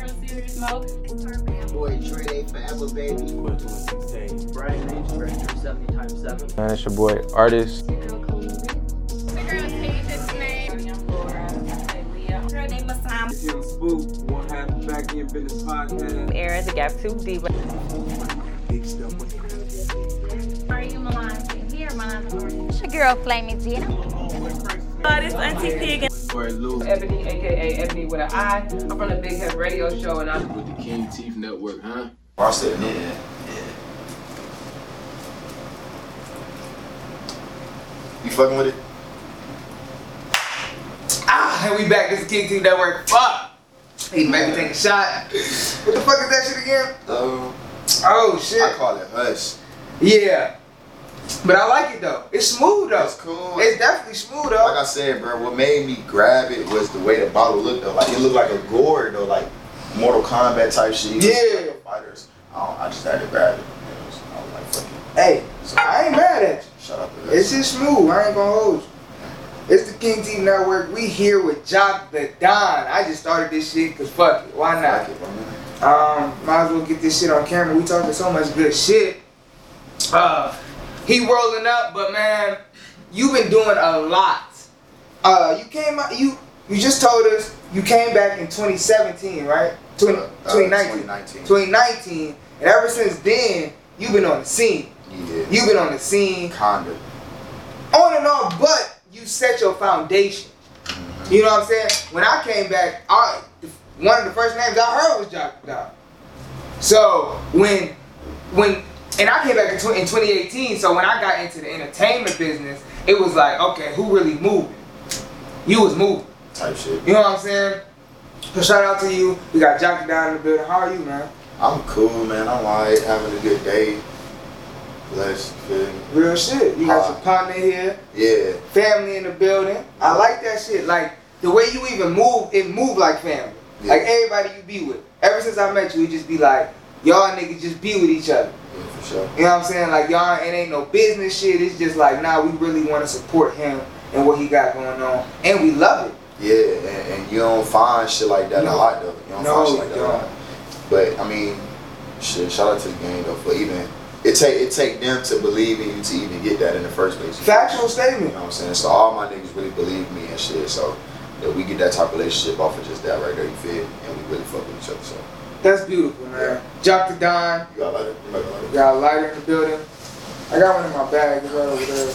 Smoke. Boy, Trey forever, baby. Brian Lynch, Director 70 times 7. Man, it's your boy, artist. The girl's Tasha's name. Girl named Masam. Young Spook, one half back in business podcast. Era, the Gap 2 Diva. Are you Milan? Here, Milan. It's your girl Flaming Tina. Uh, this Auntie P again. Boy, Lou Ebony, aka Ebony with an I. I'm from the Big Head Radio Show, and I'm with the King Teeth Network, huh? I said, yeah, yeah. You fucking with it? Ah, and we back. This is King Team Network. Fuck. He made me take a shot. What the fuck is that shit again? Um, Oh shit. I call it hush. Yeah. But I like it though. It's smooth though. It's cool. It's definitely smooth though. Like. I said, bro, what made me grab it was the way the bottle looked though. Like it looked like a gourd though, like Mortal Kombat type shit. Yeah. like Fighters. I, I just had to grab it. Know, so I was like, fuck it. Hey, I ain't mad at you. Shout out to It's just smooth. I ain't gonna hold you. It's the King Team Network. We here with Joc the Don. I just started this shit cause fuck it. Why not? It. Um, might as well get this shit on camera. We talking so much good shit. Uh, he rolling up, but man, you've been doing a lot. Uh, you came out, you you just told us you came back in 2017, right? 20, Uh, 2019. 2019. 2019, and ever since then, you've been on the scene. Yeah. You've been on the scene, Kinda. on and on, but you set your foundation. You know what I'm saying? When I came back, I, one of the first names I heard was Joc Dog. So when when and I came back in, 2018. So when I got into the entertainment business, it was like, okay, who really moving? You was moving. Type shit. You know what I'm saying? So shout out to you. We got Joc Down in the building. How are you, man? I'm cool, man. I'm alright, having a good day. Blessed? Real shit. You got Uh, your partner here, Yeah. family in the building. I like that shit. Like the way you even move, it move like family. Yeah. Like everybody you be with. Ever since I met you, it just be like, y'all niggas just be with each other. Yeah, for sure. You know what I'm saying? Like y'all, it ain't no business shit. It's just like, nah, we really want to support him and what he got going on, and we love it. Yeah, and, and you don't find shit like that a lot though. You don't No, find shit like that a lot. But I mean, shit, shout out to the game though for even it take it take them to believe in you to even get that in the first place. Factual statement. You know what I'm saying? So all my niggas really believe me and shit. So that we get that type of relationship off of just that right there, you feel? And we really fuck with each other. So That's beautiful, man. Joc the Don. you got like it? You got like We it? got a lighter in the building. I got one in my bag. It's right over there.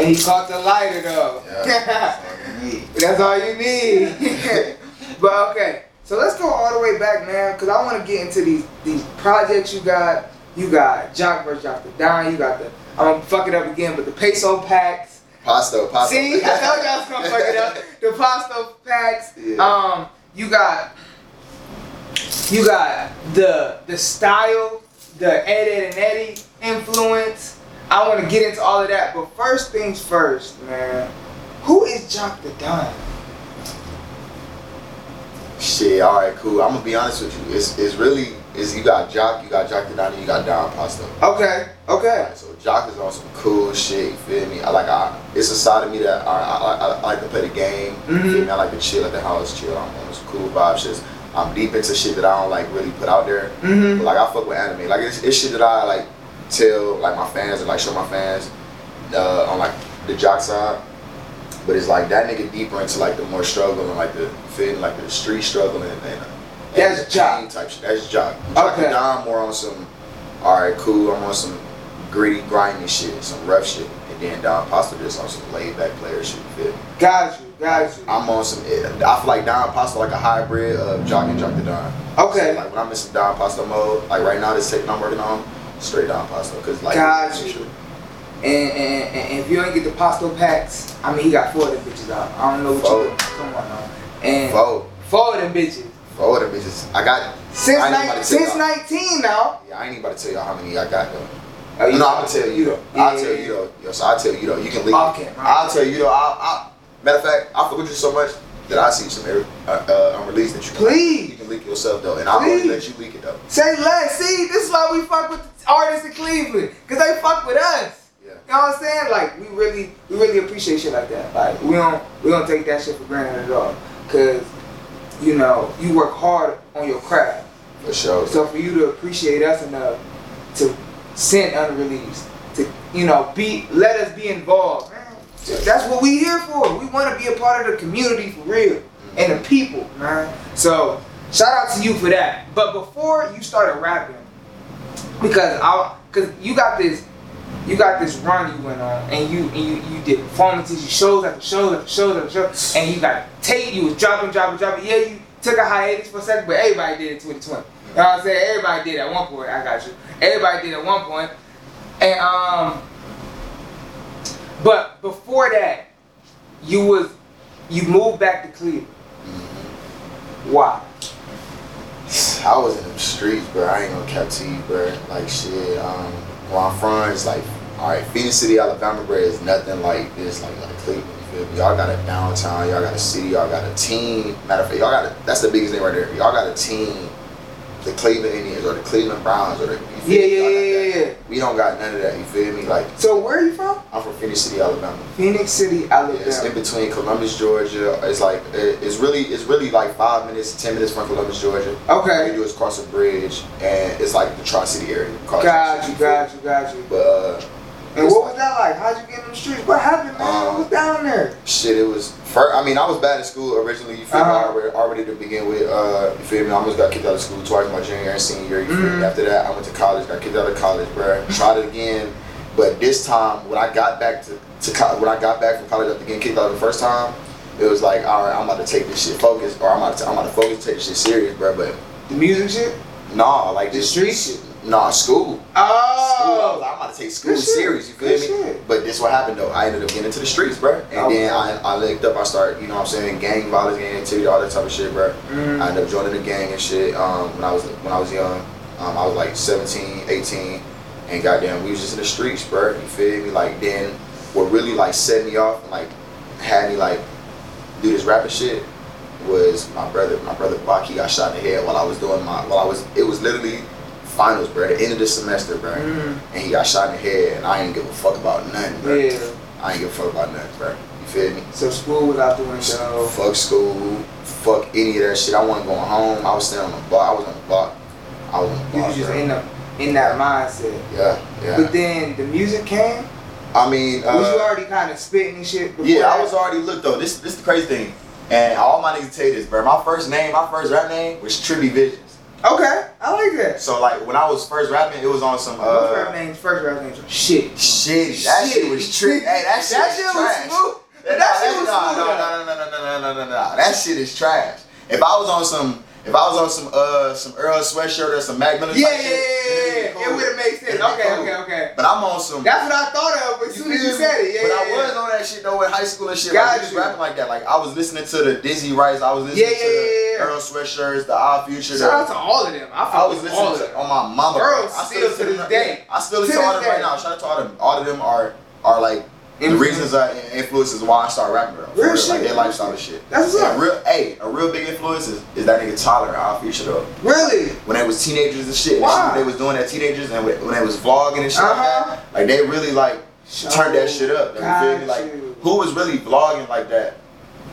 And he caught the lighter though. Yeah. Fucking. That's all you need. but okay, so let's go all the way back, man, because I want to get into these these projects you got. You got Joc vs. Joc the Don. You got the I'm gonna fuck it up again, but the peso packs. Pasto, pasto. See, I told I was gonna fuck it up. The pasta packs. Yeah. Um, you got you got the the style, the Ed, Ed and Eddie influence. I want to get into all of that, but first things first, man. Who is Joc the Don? Shit, all right, cool. I'm gonna be honest with you. It's it's really is you got Joc, you got Joc the Donnie, you got Don Pasto. Okay, okay. Alright, so Joc is on some cool shit. You feel me? I like I. It's a side of me that I, I, I, I like to play the game. You Mhm. feel me? I like to chill at the house, chill. I'm on some cool vibe shit. I'm deep into shit that I don't like really put out there. Mm-hmm. But like I fuck with anime. Like it's, it's shit that I like tell like my fans and like show my fans uh, on like the jock side. But it's like that nigga deeper into like the more struggling, like the fitting like the street struggling and, and, That's Joc. type shit. That's jock. Joc Okay. and Don more on some. All right, cool. I'm on some gritty, grimy shit, some rough shit, and then Don Pasta just on some laid back player shit. You feel me? Got you, got you. I'm on some. Eh, I feel like Don Pasta like a hybrid of Joc and Joc the Don. Okay. So, like when I'm in some Don Pasta mode, like right now, this tape I'm working on, straight Don Pasta, cause like. Got you. And, and, and if you don't get the pasta packs, I mean, he got four of them bitches out. I don't know what you Four. Come on now. And Four, four of them bitches. four of them bitches. I got. Since, I ni- about to tell since 19 now. Yeah, I ain't even about to tell y'all how many I got though. Oh, no, I'm gonna tell you though. Yeah, I'll yeah, tell yeah. you though. Yo, so I'll tell you though. You can leak. Okay, right. I'll tell you though. I'll, I'll, matter of fact, I fuck with you so much that I see some uh, uh, unreleased that you can, Please. you can leak yourself though, and I'll only let you leak it though. Say less. See, this is why we fuck with the artists in Cleveland. Because they fuck with us. You know what I'm saying? Like we really, we really appreciate shit like that. Like we don't, we don't take that shit for granted at all. because you know you work hard on your craft. For sure. So for you to appreciate us enough to send unreleased, to you know be let us be involved, man. That's what we here for. We want to be a part of the community for real and the people, man. So shout out to you for that. But before you started rapping, because I, cause you got this, you got this run you went on, and you and you you did performances, you shows after shows after shows after shows, and you got tape. You was dropping, dropping, dropping. Yeah, you took a hiatus for a second, but everybody did it in 2020. You know what I'm saying? Everybody did at one point. I got you. Everybody did at one point, and um. But before that, you was you moved back to Cleveland. Why? I was in the streets, bro. I ain't gonna cap to you, bro. Like shit. Um, from is like, all right, Phenix City, Alabama, bro, is nothing like this, like like Cleveland. Y'all got a downtown, y'all got a city, y'all got a team. Matter of fact, y'all got a, that's the biggest thing right there. Y'all got a team. The Cleveland Indians or the Cleveland Browns or the Yeah, yeah, yeah, yeah, yeah. We don't got none of that. You feel me? Like So where are you from? I'm from Phenix City, Alabama. Phenix City, Yeah, it's in between Columbus, Georgia. It's like it- it's really it's really like five minutes, ten minutes from Columbus, Georgia. All you do is cross a bridge, and it's like the Tri City area. Got you, got you, got you. But uh, And what was that like? How'd you get in the streets? What happened, man? Um, what was down there? shit, it was. First, I mean, I was bad in school originally. You feel Uh-huh. me? Already, already to begin with. Uh, you feel me? I almost got kicked out of school twice my junior and senior year. You feel Mhm. me? After that, I went to college. Got kicked out of college, bro. Tried it again, but this time when I got back to to co- when I got back from college after getting kicked out the first time, it was like, all right, I'm about to take this shit focus, or I'm about to I'm about to focus, take this shit serious, bro. But The music shit? nah, like The this street shit? Nah, school. School. I Oh! I'm about to take school serious. You feel me? shit. But this what happened though. I ended up getting into the streets, bro. And Okay. then I, I linked up. I started, you know, what I'm saying, gang violence, gang activity, all that type of shit, bro. Mm. I ended up joining the gang and shit. Um, when I was when I was young, um, I was like 17, 18, and goddamn, we was just in the streets, bro. You feel me? Like then, what really like set me off and like had me like do this rapping shit was my brother. My brother he got shot in the head while I was doing my while I was. It was literally finals, bro. The end of the semester, bro. Mm. And he got shot in the head, and I ain't give a fuck about nothing, bro. Yeah. I ain't give a fuck about nothing, bro. You feel me? So school was out the window. Fuck school, fuck any of that shit. I wasn't going home. I was staying on the block. I was on the block. I was on the You block. was just bro. in the in that mindset. yeah, yeah. But then the music came. I mean, uh, was you already kind of spitting and shit? Before yeah, I was already looked though. This this the crazy thing, and all my niggas tell you this, bro. My first name, my first rap name was Trippy Visions. Okay, I like that. So like when I was first rapping, it was on some uh, rap names, first rap names are shit. shitty. That shit was trippy. Hey, that shit, That was shit was trash. smooth. That, That shit was no, smooth. no, no, no, no, no, no, no, no, no. That shit is trash. If I was on some, if I was on some, uh, some Earl sweatshirt or some Mac Miller Yeah, yeah, yeah, It would have made sense. Okay, okay, okay. But I'm on some. That's what I thought of as soon as you said it. Yeah, but yeah, I yeah. was on that shit though in high school and shit. Got like, we was rapping like that. Like I was listening to the Dizzy Rice. I was listening Yeah, to the. Earl sweatshirts, the Odd Future. Shout out to all of them. I, I was listening all of to them. on my mama. I still to this day. I still listen to all this them right now. Shout out to all of them. All of them are are like the reasons uh, influences why I started rapping. Bro. Real real, shit, Like their lifestyle shit. and shit. That's what's real, hey, a real big influence is, is that nigga Tyler Odd Future though. Really? When they was teenagers and shit, and Wow. shit they was doing that teenagers and when when they was vlogging and shit Uh-huh. like that, like they really like turned that shit up. Like, you feel me? Got Like who was really vlogging like that?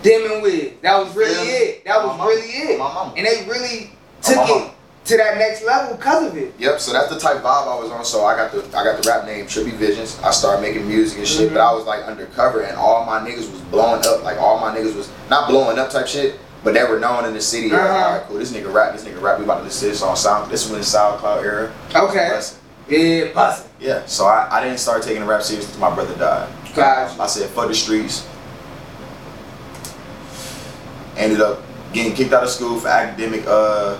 Them and. That was really Yeah. it. That was really it. And they really took it to that next level because of it. Yep, so that's the type vibe I was on. So I got the I got the rap name Trippy Visions. I started making music and shit, Mhm. but I was like undercover and all my niggas was blowing up. Like all my niggas was not blowing up type shit, but they were known in the city. Uh-huh. all right, cool. This nigga rap. This nigga rap. We about to listen to this on Sound. This was in the SoundCloud era. Okay. Blessing. Yeah, bussin'. Yeah, so I, I didn't start taking the rap serious until my brother died. Um, I said, fuck the streets. Ended up getting kicked out of school for academic uh,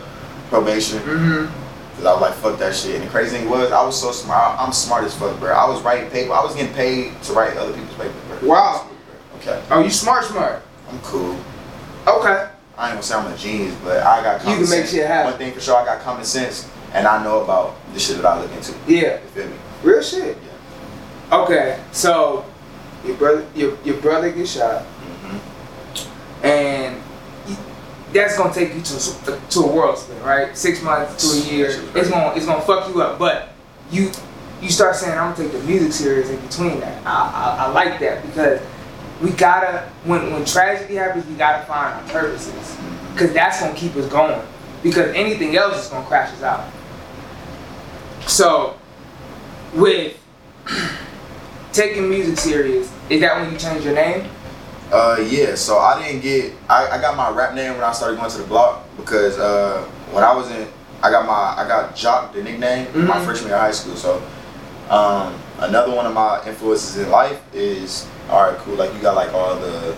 probation. Mm-hmm. Cause I was like, fuck that shit. And the crazy thing was, I was so smart. I'm smart as fuck, bro. I was writing paper. I was getting paid to write other people's paper, bro. Wow. Okay, Oh, you smart, smart. I'm cool. Okay. I ain't gonna say I'm a genius, but I got You common can make sense. shit happen. One thing for sure, I got common sense, and I know about the shit that I look into. Yeah. You feel me? Real shit. Yeah. Okay. So your brother, your your brother gets shot, hmm and that's gonna take you to to a world spin, right? Six months to a year. It's gonna it's gonna fuck you up, but you you start saying I'm gonna take the music serious in between that. I I, I like that because we gotta when when tragedy happens, we gotta find our purposes, cause that's gonna keep us going. Because anything else is gonna crash us out. So, with taking music serious, is that when you change your name? Uh, yeah. So I didn't get. I, I got my rap name when I started going to the block because uh, when I was in, I got my I got Joc the nickname my Mhm. freshman year of high school. So um, another one of my influences in life is all right, cool. Like you got like all the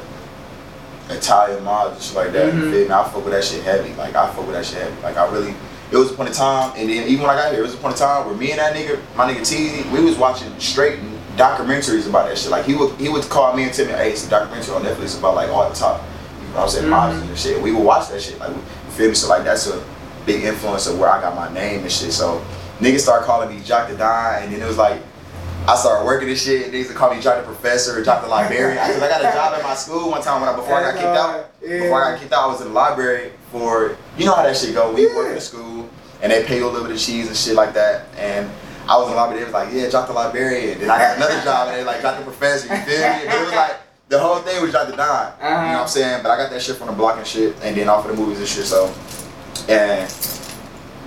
Italian mobs and shit like that. You Mhm. feel me? I fuck with that shit heavy. Like I fuck with that shit heavy. Like I really. It was a point of time, and then even when I got here, it was a point of time where me and that nigga, my nigga T, we was watching straight documentaries about that shit. Like he would he would call me and tell me, hey, it's a documentary on Netflix about like all the top, you know what I'm saying, Mhm. mobs and shit. We would watch that shit. Like you feel me? So like that's a big influence of where I got my name and shit. So niggas started calling me Joc the Don, and then it was like I started working this shit. Niggas would call me Joc the Professor or Joc the Librarian. Cause I got a job at my school one time when I, before I got kicked out. Yeah. Before I got kicked out, I was in the library for you know how that shit go. We Yeah. work in school and they pay you a little bit of cheese and shit like that. And I was in the library. They was like, yeah, Joc the Librarian. Then I got another job and they like Joc the Professor. You feel me? But it was like the whole thing was Joc the Don. Uh-huh. You know what I'm saying? But I got that shit from the block and shit, and then off of the movies and shit. So, and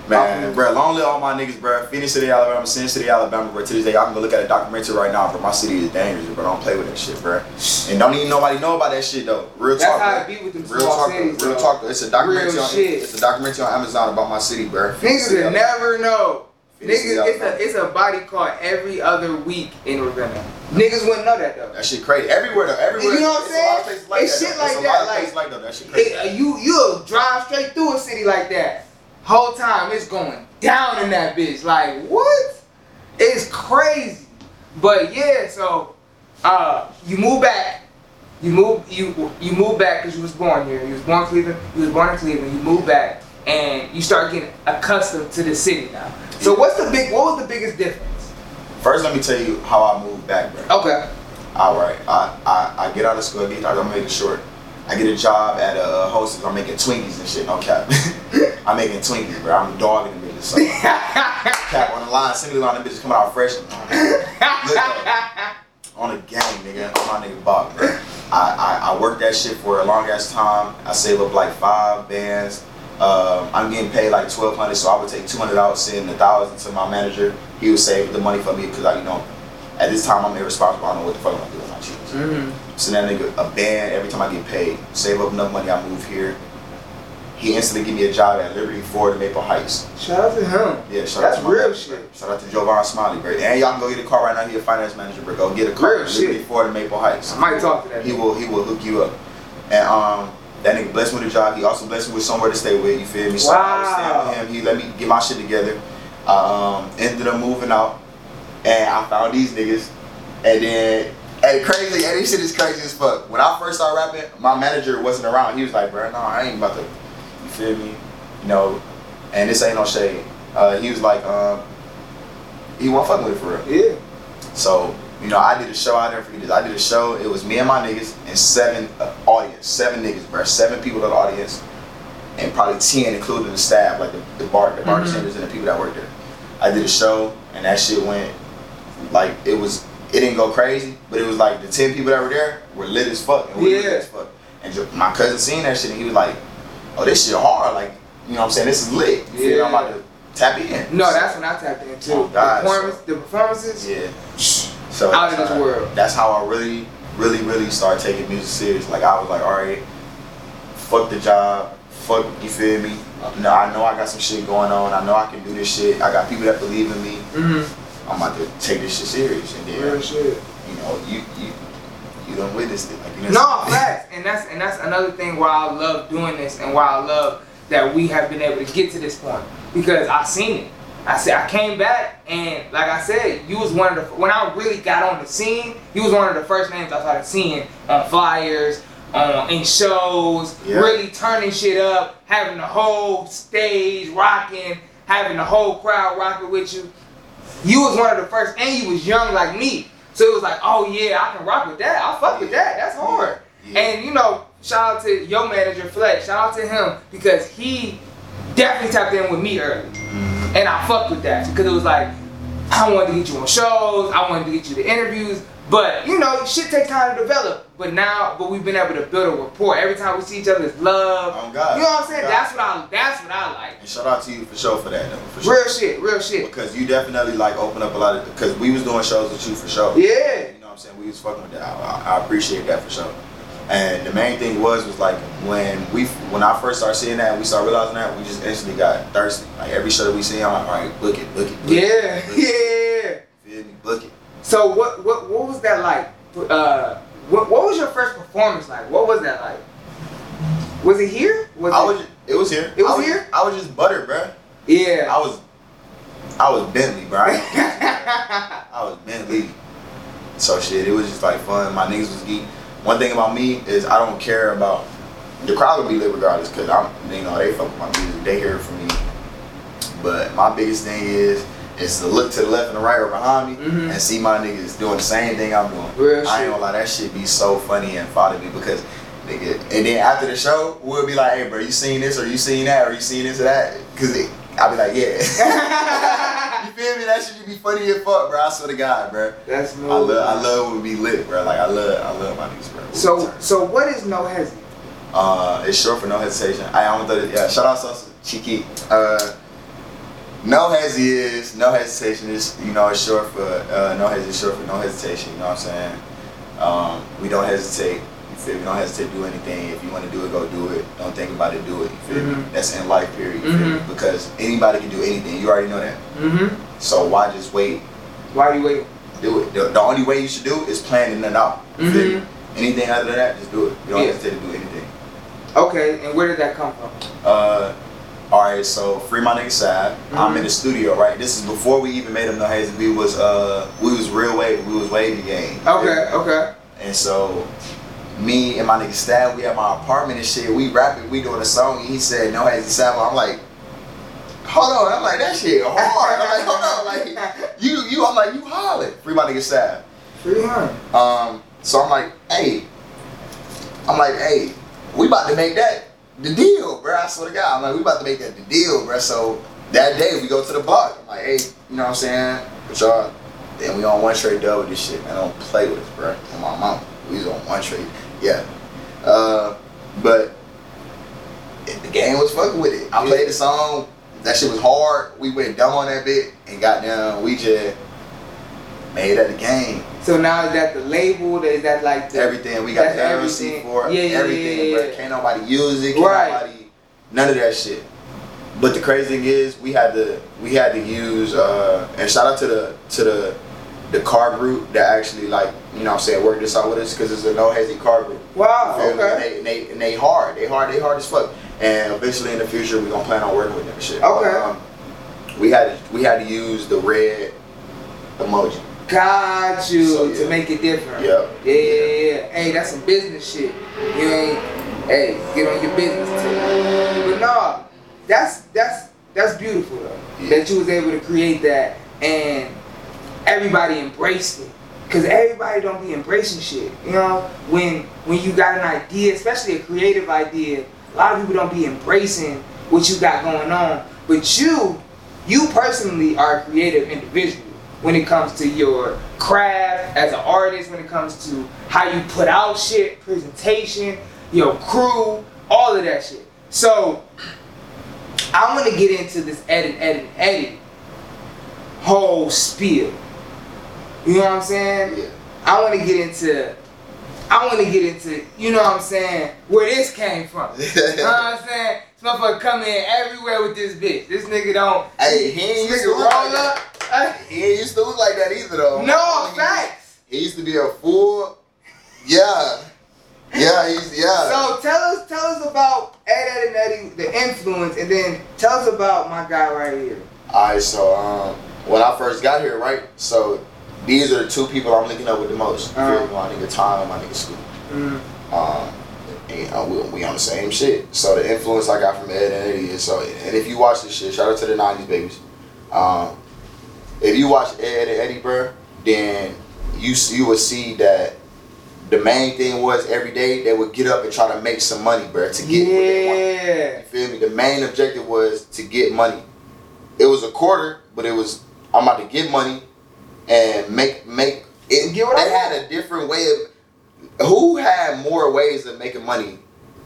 man, bro, long live all my niggas, bro. Phenix City, Alabama, Sin City, Alabama, bro. To this day, y'all can go look at a documentary right now, but my city is dangerous, bro. Don't play with that shit, bro. And don't even nobody know about that shit though. Real That's talk. how bro. it be with them Real talk, cities, real talk. It's a documentary Real on shit. it's a documentary on Amazon about my city, bro. Niggas will never know. Niggas, it's a it's a body called every other week in Ravenna. Niggas wouldn't know that though. That shit crazy. Everywhere though. Everywhere. You know what I'm It's saying? like It's that, shit though. It's like lot that, like- like that. That shit crazy. It, you you'll drive straight through a city like that. Whole time it's going down in that bitch. Like what? It's crazy. But yeah, so uh, you move back. You move you you move back because you was born here. You was born in Cleveland. You was born in Cleveland. You move back and you start getting accustomed to the city now. So what's the big? What was the biggest difference? First, let me tell you how I moved back, bro. Okay. All right, I, I, I get out of school, I get I'm making short. I get a job at a hostess. I'm making Twinkies and shit. No cap. I'm making Twinkies, bro. I'm dogging the bitches. So, cap on the line, single line, the bitches coming out fresh. Look on the game, nigga. On my nigga Bob, bro. I, I, I worked that shit for a long ass time. I save up like five bands. Um, I'm getting paid like twelve hundred, so I would take two hundred out, send a thousand to my manager. He would save the money for me because I, you know, at this time I'm irresponsible. I don't know what the fuck I'm gonna do with my cheese. mm-hmm. Send that nigga a band every time I get paid. Save up enough money, I move here. He instantly give me a job at Liberty Ford in Maple Heights. Shout out to him. Yeah, shout That's out to real man, shit. Shout out to Jovan Smiley, bro. And y'all can go get a car right now. He a finance manager, bro. Go get a car Real at Liberty shit. Ford in Maple Heights. I might talk to that He will he will hook you up. And um that nigga blessed me with a job. He also blessed me with somewhere to stay with. You feel me? So I was staying with him. He let me get my shit together. I um, ended up moving out, and I found these niggas. And then, and crazy, and this shit is crazy as fuck. When I first started rapping, my manager wasn't around. He was like, "Bro, no, I ain't about to." You feel me? You know, and this ain't no shade. Uh, he was like, um, he wasn't fucking with it for real. Yeah. So, you know, I did a show. I never forget this. I did a show. It was me and my niggas and seven uh, audience, seven niggas, bro, seven people in the audience, and probably ten including the staff, like the, the bar, the bartenders and the people that worked there. I did a show, and that shit went like it was. It didn't go crazy, but it was like the ten people that were there were lit as fuck, and we were lit Yeah. as fuck. And my cousin seen that shit, and he was like, "Oh, this shit hard. Like, you know what I'm saying? This is lit. You feel me? I'm about to tap in." No, that's when I tapped in too. Oh, God, the, performance, the performances. Yeah. So Out of that's this how- world. That's how I really, really, really started taking music serious. Like I was like, all right, fuck the job, fuck you feel me. No, I know I got some shit going on. I know I can do this shit. I got people that believe in me. Mm-hmm. I'm about to take this shit serious. And then, Real shit. you know, you you you done witnessed it. Like you done No, facts, and that's and that's another thing why I love doing this, and why I love that we have been able to get to this point because I've seen it. I said I came back, and like I said, you was one of the when I really got on the scene. You was one of the first names I started seeing on flyers, on in shows, Yeah. really turning shit up, having the whole stage rocking, having the whole crowd rocking with you. You was one of the first, and you was young like me. So it was like, oh yeah, I can rock with that. I fuck with that. That's hard. Yeah. And you know, shout out to your manager Flex. Shout out to him because he definitely tapped in with me early, mm-hmm. And I fucked with that because it was like I wanted to get you on shows, I wanted to get you the interviews, but you know, shit takes time to develop. but now, but we've been able to build a rapport. Every time we see each other, it's love. Oh God. You know what I'm saying? God. That's what I. That's what I like. And shout out to you for sure for that though. For sure. Real shit. Real shit. Because you definitely like open up a lot of because we was doing shows with you for sure. Yeah. You know what I'm saying? We was fucking with that. I, I, I appreciate that for sure. And the main thing was was like when we when I first started seeing that and we started realizing that we just instantly got thirsty. Like every show that we see, I'm like, all right, book it, book it, book Yeah. it, book it. Yeah. Feel me? Book it. So what what what was that like? Uh, what what was your first performance like? What was that like? Was it here? Was I it? was it was here. It was I here? I was just butter, bro. yeah. I was I was Bentley, bro. I I was Bentley. So shit, it was just like fun. My niggas was geek. One thing about me is I don't care about the crowd will be lit regardless because I'm you know they fuck with my music. They hear it from me. But my biggest thing is is to look to the left and the right or behind me Mhm. and see my niggas doing the same thing I'm doing. Real I ain't gonna lie, that shit be so funny and to me because nigga. And then after the show, we'll be like, hey bro, you seen this or you seen that or you seen this or that? Cause I'll be like, yeah. you feel me? That should be funny as fuck, bro. I swear to God, bro. That's smooth. I love, I love when we lit, bro. Like I love, I love my niggas, bro. So so what is no hesitate? Uh, it's short for no hesitation. I almost thought it, yeah. Shout out Sosa Chiki. Uh, no hesi is no hesitation. Is you know it's short for uh, no hesitation. Short for no hesitation. You know what I'm saying? Um, we don't hesitate. You feel me? Don't hesitate to do anything. If you want to do it, go do it. Don't think about it. Do it. You feel me? Mhm. That's in life, period. Me? Mhm. Because anybody can do anything. You already know that. Mm-hmm. So why just wait? Why are you waiting? Do it. The, the only way you should do is planning it out. Hmm. Anything other than that, just do it. You don't Yeah. hesitate to do anything. Okay, and where did that come from? Uh, all right, so free my nigga Sad. I'm Mhm. in the studio, right? This is before we even made him no hazy. We was uh, we was real wave. We was wavy game. Okay, okay. And so, me and my nigga Stab, we at my apartment and shit. We rapping, we doing a song. And he said no hazy Sad. I'm like, hold on. I'm like that shit hard. I'm like hold on, like you you. I'm like you hollering. Free my nigga Sad. Three hundred. Um, so I'm like, hey, I'm like, hey, we about to make that the deal, bro. I swear to God, I'm like, we about to make that the deal, bro. So that day we go to the block. I'm like, hey, you know what I'm saying? But y'all, then we on one trade dub with this shit, man. Don't play with us, bro. On my mom, we was on one trade, yeah. Uh, but it- the game was fucking with it. I played the song. That shit was hard. We went dumb on that bit and got down. We just made that the game. So now is that the label? Is that like the Everything. We got the everything. for it. Yeah, yeah, everything, yeah, yeah, yeah. Can't nobody use it. Can't Right. nobody. None of that shit. But the crazy thing is, we had to we had to use uh, and shout out to the to the the car group that actually like you know what I'm saying worked this out with us because it's a no hazy car group. Wow. You? Okay. And they, and they and they hard. They hard. They hard as fuck. And eventually in the future we're gonna plan on working with them and shit. Okay. But, um, we had to, we had to use the red emoji. Got you So, to make it different. Yep. Yeah, yeah, yeah. Hey, that's some business shit. You ain't. Hey, get on your business too. But no, that's that's that's beautiful though. Yeah. That you was able to create that and everybody embraced it. Cause everybody don't be embracing shit. You know, when when you got an idea, especially a creative idea, a lot of people don't be embracing what you got going on. But you, you personally are a creative individual when it comes to your craft as an artist, when it comes to how you put out shit, presentation, your crew, all of that shit. So I want to get into this edit, edit, edit whole spiel. You know what I'm saying? Yeah. I want to get into. I want to get into. You know what I'm saying? Where this came from. You know what I'm saying? This motherfucker come in everywhere with this bitch. This nigga don't. Hey, he ain't used to roll like up. uh, He ain't used to look like that either though. no facts. He used to be a fool. yeah, yeah, he's yeah. So tell us, tell us about Ed, Ed, and Eddie, the influence, and then tell us about my guy right here. All right, so um, when I first got here, right, so these are the two people I'm linking up with the most. Feel? My nigga Tom and my nigga Scoop. Mm. Um, and uh, we, we on the same shit. So the influence I got from Ed and Eddie is so. And if you watch this shit, shout out to the '90s babies. Um, if you watch Ed and Eddie, bro, then you you would see that the main thing was every day they would get up and try to make some money, bro, to get what they wanted. You feel me? The main objective was to get money. It was a quarter, but it was I'm about to get money and make make it. Get what I they had a different way of who had more ways of making money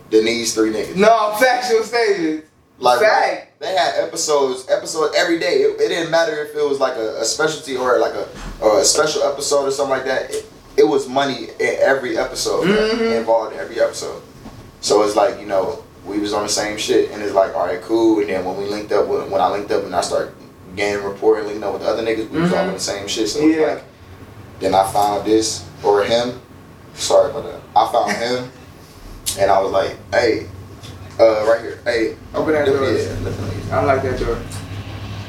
than these three niggas? No, factual statements. Like Fact. they had episodes, episode every day. It, it didn't matter if it was like a, a specialty or like a or a special episode or something like that. It, it was money in every episode man, Mhm. involved in every episode. So it's like you know we was on the same shit, and it's like all right, cool. And then when we linked up, with, when I linked up and I started getting reporting, linking up with the other niggas, we was all Mhm. on the same shit. So Yeah. like then I found this or him. Sorry about that. I found him, and I was like, hey, uh, right here, hey, Open that door. Yeah, I don't like that door.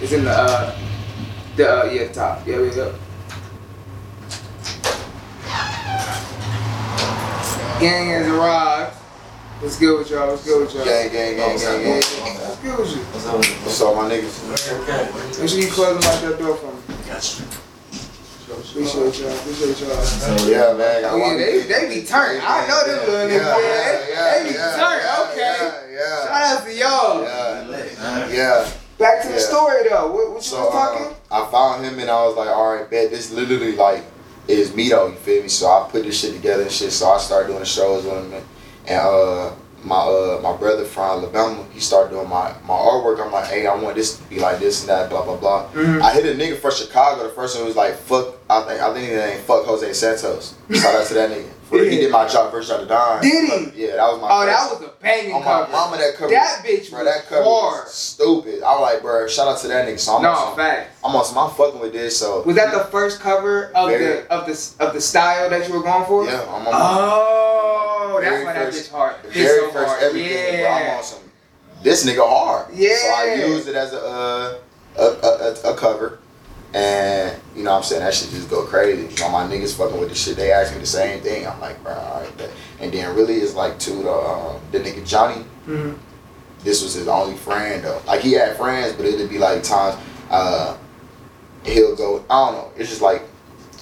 It's in the uh the uh, yeah top. Yeah, we go. Gang has arrived. What's good with y'all? What's good with y'all? Gang, gang, gang, gang, gang. What's good with you? What's up, my niggas? Make sure you close them out that door for me. Appreciate y'all. Appreciate y'all. Yeah, man. Oh yeah, they, they be turned. I know them little niggas. Yeah, they be turned. Okay. Yeah, Shout out to y'all. yeah, yeah. Back to the Yeah. story though. What, what you So was talking? uh, I found him and I was like, all right, bet this literally like is me though. You feel me? So I put this shit together and shit. So I started doing the shows with him and, and uh my uh my brother from Alabama, he started doing my my artwork. I'm like, hey, I want this to be like this and that, blah blah blah. Mhm. I hit a nigga from Chicago. The first one was like, fuck. I think I think his name fuck Jose Santos. Shout out to that nigga. For, He did my job first shot to Don. Did he? Yeah, that was my. Oh, first. that was a banging on my mama that cover. That bitch bro, was that cover hard. was stupid. I was like, bro, shout out to that nigga. So I'm on No, some, facts. I'm on some, I'm fucking with this. So Was that the first cover of Very- the of the of the style that you were going for? yeah, I'm on Oh, that's Very why that bitch hard. the very so first hard. everything. Bro, I'm Yeah. on some. This nigga hard. Yeah. So I used it as a uh, a, a, a, a cover. And you know what I'm saying that shit just go crazy. You know my niggas fucking with the shit. They ask me the same thing. I'm like, bro, all right. And then really it's like to the um, the nigga Johnny. Mhm. this was his only friend though. Like he had friends, but it'd be like times uh he'll go. I don't know. It's just like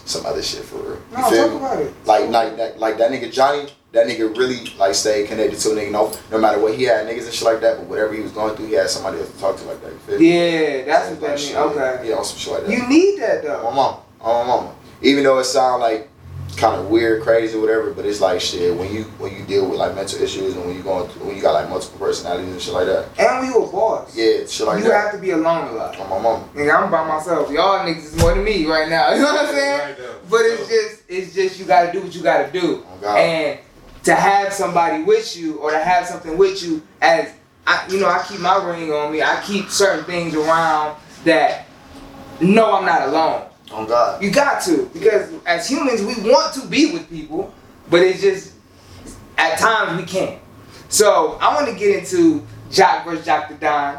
some other shit for real. You No, feel talk me? about it. Like like that like that nigga Johnny. That nigga really like stayed connected to a nigga. No, no matter what he had niggas and shit like that. But whatever he was going through, he had somebody else to talk to like that. You feel me? Yeah, that's what like that shit, means. Okay. Yeah, on some shit like that. You need that on my though. mama. On my mama. Even though it sound like kind of weird, crazy, whatever, but it's like shit. When you when you deal with like mental issues and when you going through, when you got like multiple personalities and shit like that. And we were boss. Yeah, shit like you that. You have to be alone a lot. on my mama. Nigga, I'm by myself. Y'all niggas is more than me right now. You know what I'm saying? But it's just, it's just you gotta do what you gotta do. Oh, God. And to have somebody with you or to have something with you as I you know, I keep my ring on me, I keep certain things around that no I'm not alone. On God. You got to, because as humans we want to be with people, but it's just at times we can't. So I want to get into Joc vs. Joc the Don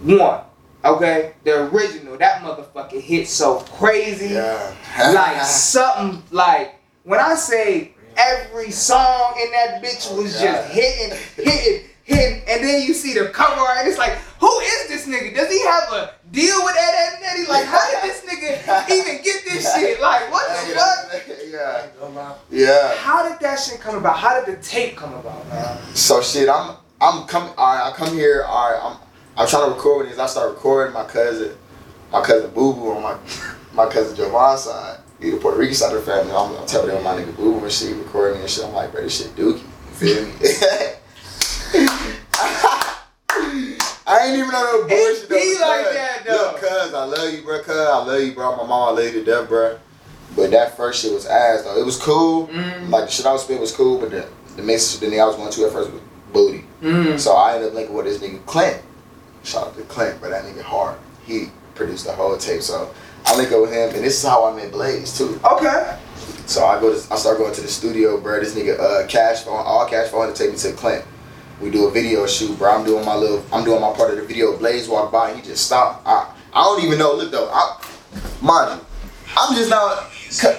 one. Okay? The original, that motherfucker hit so crazy Yeah. like something like when I say every song in that bitch was Yeah. just hitting, hitting, hitting, and then you see the cover art and it's like, who is this nigga? Does he have a deal with Ed, Ed and Eddie? Like, how did this nigga even get this shit? Like, what the fuck? yeah. Yeah. How did that shit come about? How did the tape come about, man? So shit, I'm I'm coming. All right, I come here. All right, I'm I'm trying to record these. I start recording my cousin, my cousin Boo Boo on my my cousin Javon's side. He the Puerto Rican side of the family. I'm, I'm telling them my nigga Boo and shit recording me and shit. I'm like, bro, this shit dookie. You feel me? I ain't even know no bullshit. It be like cuz. that, though. Look, cuz I love you, bro. Cuz I love you, bro. My mom, I love you to death, bro. But that first shit was ass though. It was cool. Mm. Like the shit I was spitting was cool, but the the mix the nigga I was going to at first was booty. Mm. So I ended up linking with this nigga Clint. Shout out to Clint, but that nigga hard. He produced the whole tape. So I link up with him, and this is how I met Blaze too. Okay. So I go to I start going to the studio, bro. This nigga uh cash phone, all cash phone to take me to Clint. We do a video shoot, bro. I'm doing my little I'm doing my part of the video. Blaze walked by, he just stopped. I I don't even know. Look though, I mind you, I'm just now,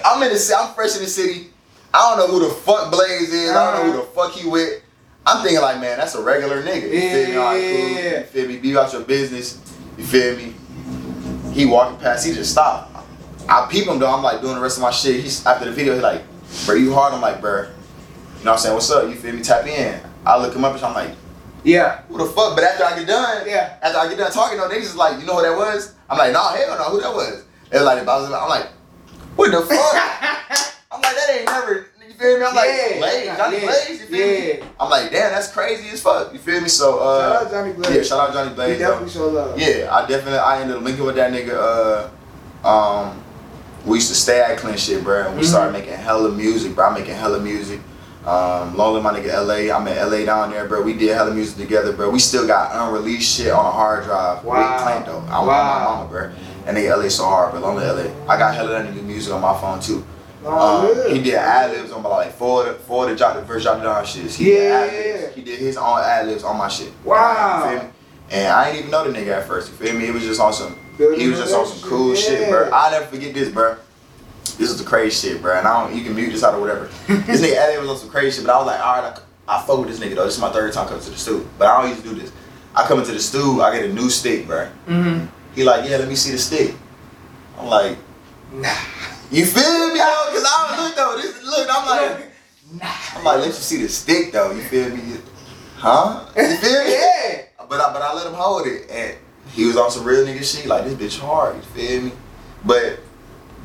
I'm in the city, I'm fresh in the city. I don't know who the fuck Blaze is. I don't know who the fuck he with. I'm thinking like, man, that's a regular nigga. You feel me? All right, cool. Yeah. You feel me? Be about your business. You feel me? He walking past, he just stopped. I peep him though. I'm like doing the rest of my shit. He's after the video. He's like, "Bro, you hard?" I'm like, "Bro, you know what I'm saying? What's up? You feel me? Tap in." I look him up and I'm like, Yeah. "Who the fuck?" But after I get done, Yeah. After I get done talking, though, niggas is like, "You know who that was?" I'm like, "Nah, hell no, who that was?" They was like, "I'm like, what the fuck?" I'm like, "That ain't never." You feel me? I'm like, Yeah, Blaze, Johnny yeah, Blaze, you feel me? I'm like, damn, that's crazy as fuck. You feel me? So, uh, Shout out Johnny Blaze. yeah, shout out Johnny He Blaze. though. definitely show love. Yeah, I definitely I ended up linking with that nigga. Uh, um, we used to stay at Clean shit, bro. And we Mhm. started making hella music, bro. I'm making hella music. Um, Lonely, my nigga, LA. I'm in LA down there, bro. We did hella music together, bro. We still got unreleased shit on a hard drive. Wow. Big claim though. I'm Wow. my mama, bro. And nigga LA so hard, but Lonely LA. I got hella that nigga music on my phone too. Oh, Um, yeah. he did ad libs on my like four of the four of the drop the first drop down shits. He did Yeah. ad-libs. He did his own ad libs on my shit. Wow. You feel me? And I didn't even know the nigga at first. You feel me? It was just on some. Building He was just on some cool relationship, shit, bro. I'll never forget this, bro. This is the crazy shit, bro. And I don't. You can mute this out or whatever. this nigga ad was on some crazy shit, but I was like, all right, I, I fuck with this nigga though. This is my third time coming to the stew, but I don't usually do this. I come into the stew, I get a new stick, bro. Mm-hmm. He like, yeah, let me see the stick. I'm like, Nah. You feel me, though? Cause I don't look though. This look, I'm like. nah. I'm like, let you see the stick though. You feel me? Huh? You feel me? yeah. But I, but I let him hold it, and he was on some real nigga shit. Like this bitch hard. You feel me? But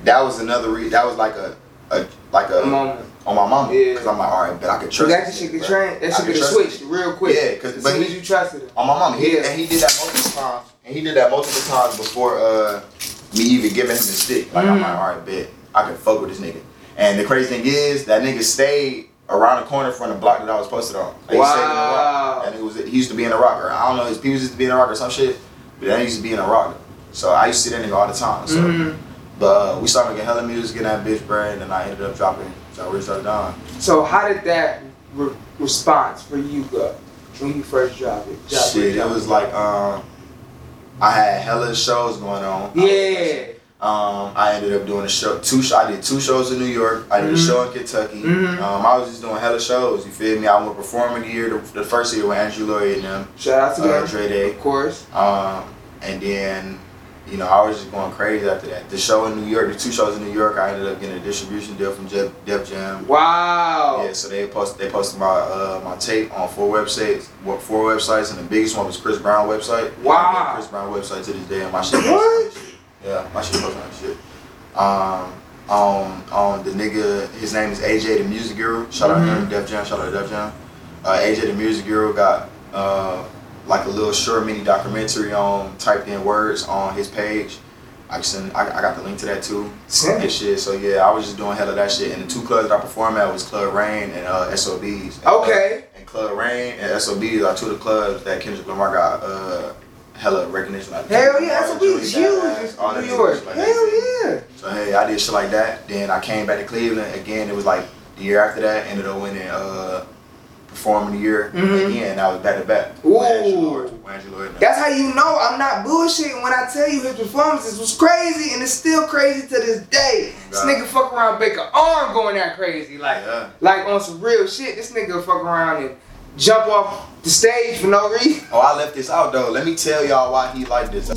that was another re- That was like a, a like a Moment. on my mama. Yeah. Cause I'm like, all right, but I could trust. that shit could train. That shit could could have trust switched this real quick. Yeah, 'cause- as but soon he- as you trusted him. on my mama. He, Yeah. And he did that multiple times. And he did that multiple times before uh me even giving him the stick. Like I'm Mm. like, all right, bet I can fuck with this nigga. And the crazy thing is that nigga stayed around the corner from the block that I was posted on. Like, he stayed in the Wow. rock. And it was he used to be in a rocker. I don't know his people used to be in a rocker or some shit. But that used to be in a rocker. So I used to see that nigga all the time. So Mhm. but uh, we started making hella music in that bitch, bro, and then I ended up dropping. So we started down. So how did that re- response for you go when you first dropped it? Shit, it was like um, I had hella shows going on. Yeah. Um, I ended up doing a show. Two, I did two shows in New York. I did Mhm. a show in Kentucky. Mhm. Um, I was just doing hella shows. You feel me? I went performing the year, the, the first year with Andrew Lloyd and them, Shout out to uh, them. Dre Day. Of course. Um, and then, you know, I was just going crazy after that. The show in New York, the two shows in New York, I ended up getting a distribution deal from Def, Def Jam. Wow. Yeah, so they post they posted my uh, my tape on four websites, what four websites, and the biggest one was Chris Brown website. Wow. Chris Brown website to this day, and my shit. What? shit. Yeah, my shit posted on shit. Um, on on the nigga, his name is AJ the Music Guru. Shout out Mhm. him, Def Jam. Shout out to Def Jam. Uh, AJ the Music Guru got uh, like a little short mini documentary on typed in words on his page. I send, I, I got the link to that too Send and shit. So yeah, I was just doing hella that shit. And the two clubs that I performed at was Club Rain and uh, SOBs. And, Okay. uh, and Club Rain and SOBs are two of the clubs that Kendrick Lamar got uh, hella recognition. Like Hell yeah, Lamar, SOB Joey is huge all New York. like Hell that. yeah. So hey, I did shit like that. Then I came back to Cleveland again. It was like the year after that. Ended up winning uh, performing the year Mhm. again. I was back to back. Ooh. with Andrew Lloyd- with Andrew Lloyd. That's how you know I'm not bullshitting when I tell you his performances was crazy and it's still crazy to this day. This nigga fuck around, break an arm going that crazy. Like, Yeah. like on some real shit. This nigga fuck around and jump off the stage for no reason. Oh, I left this out though. Let me tell y'all why he like this.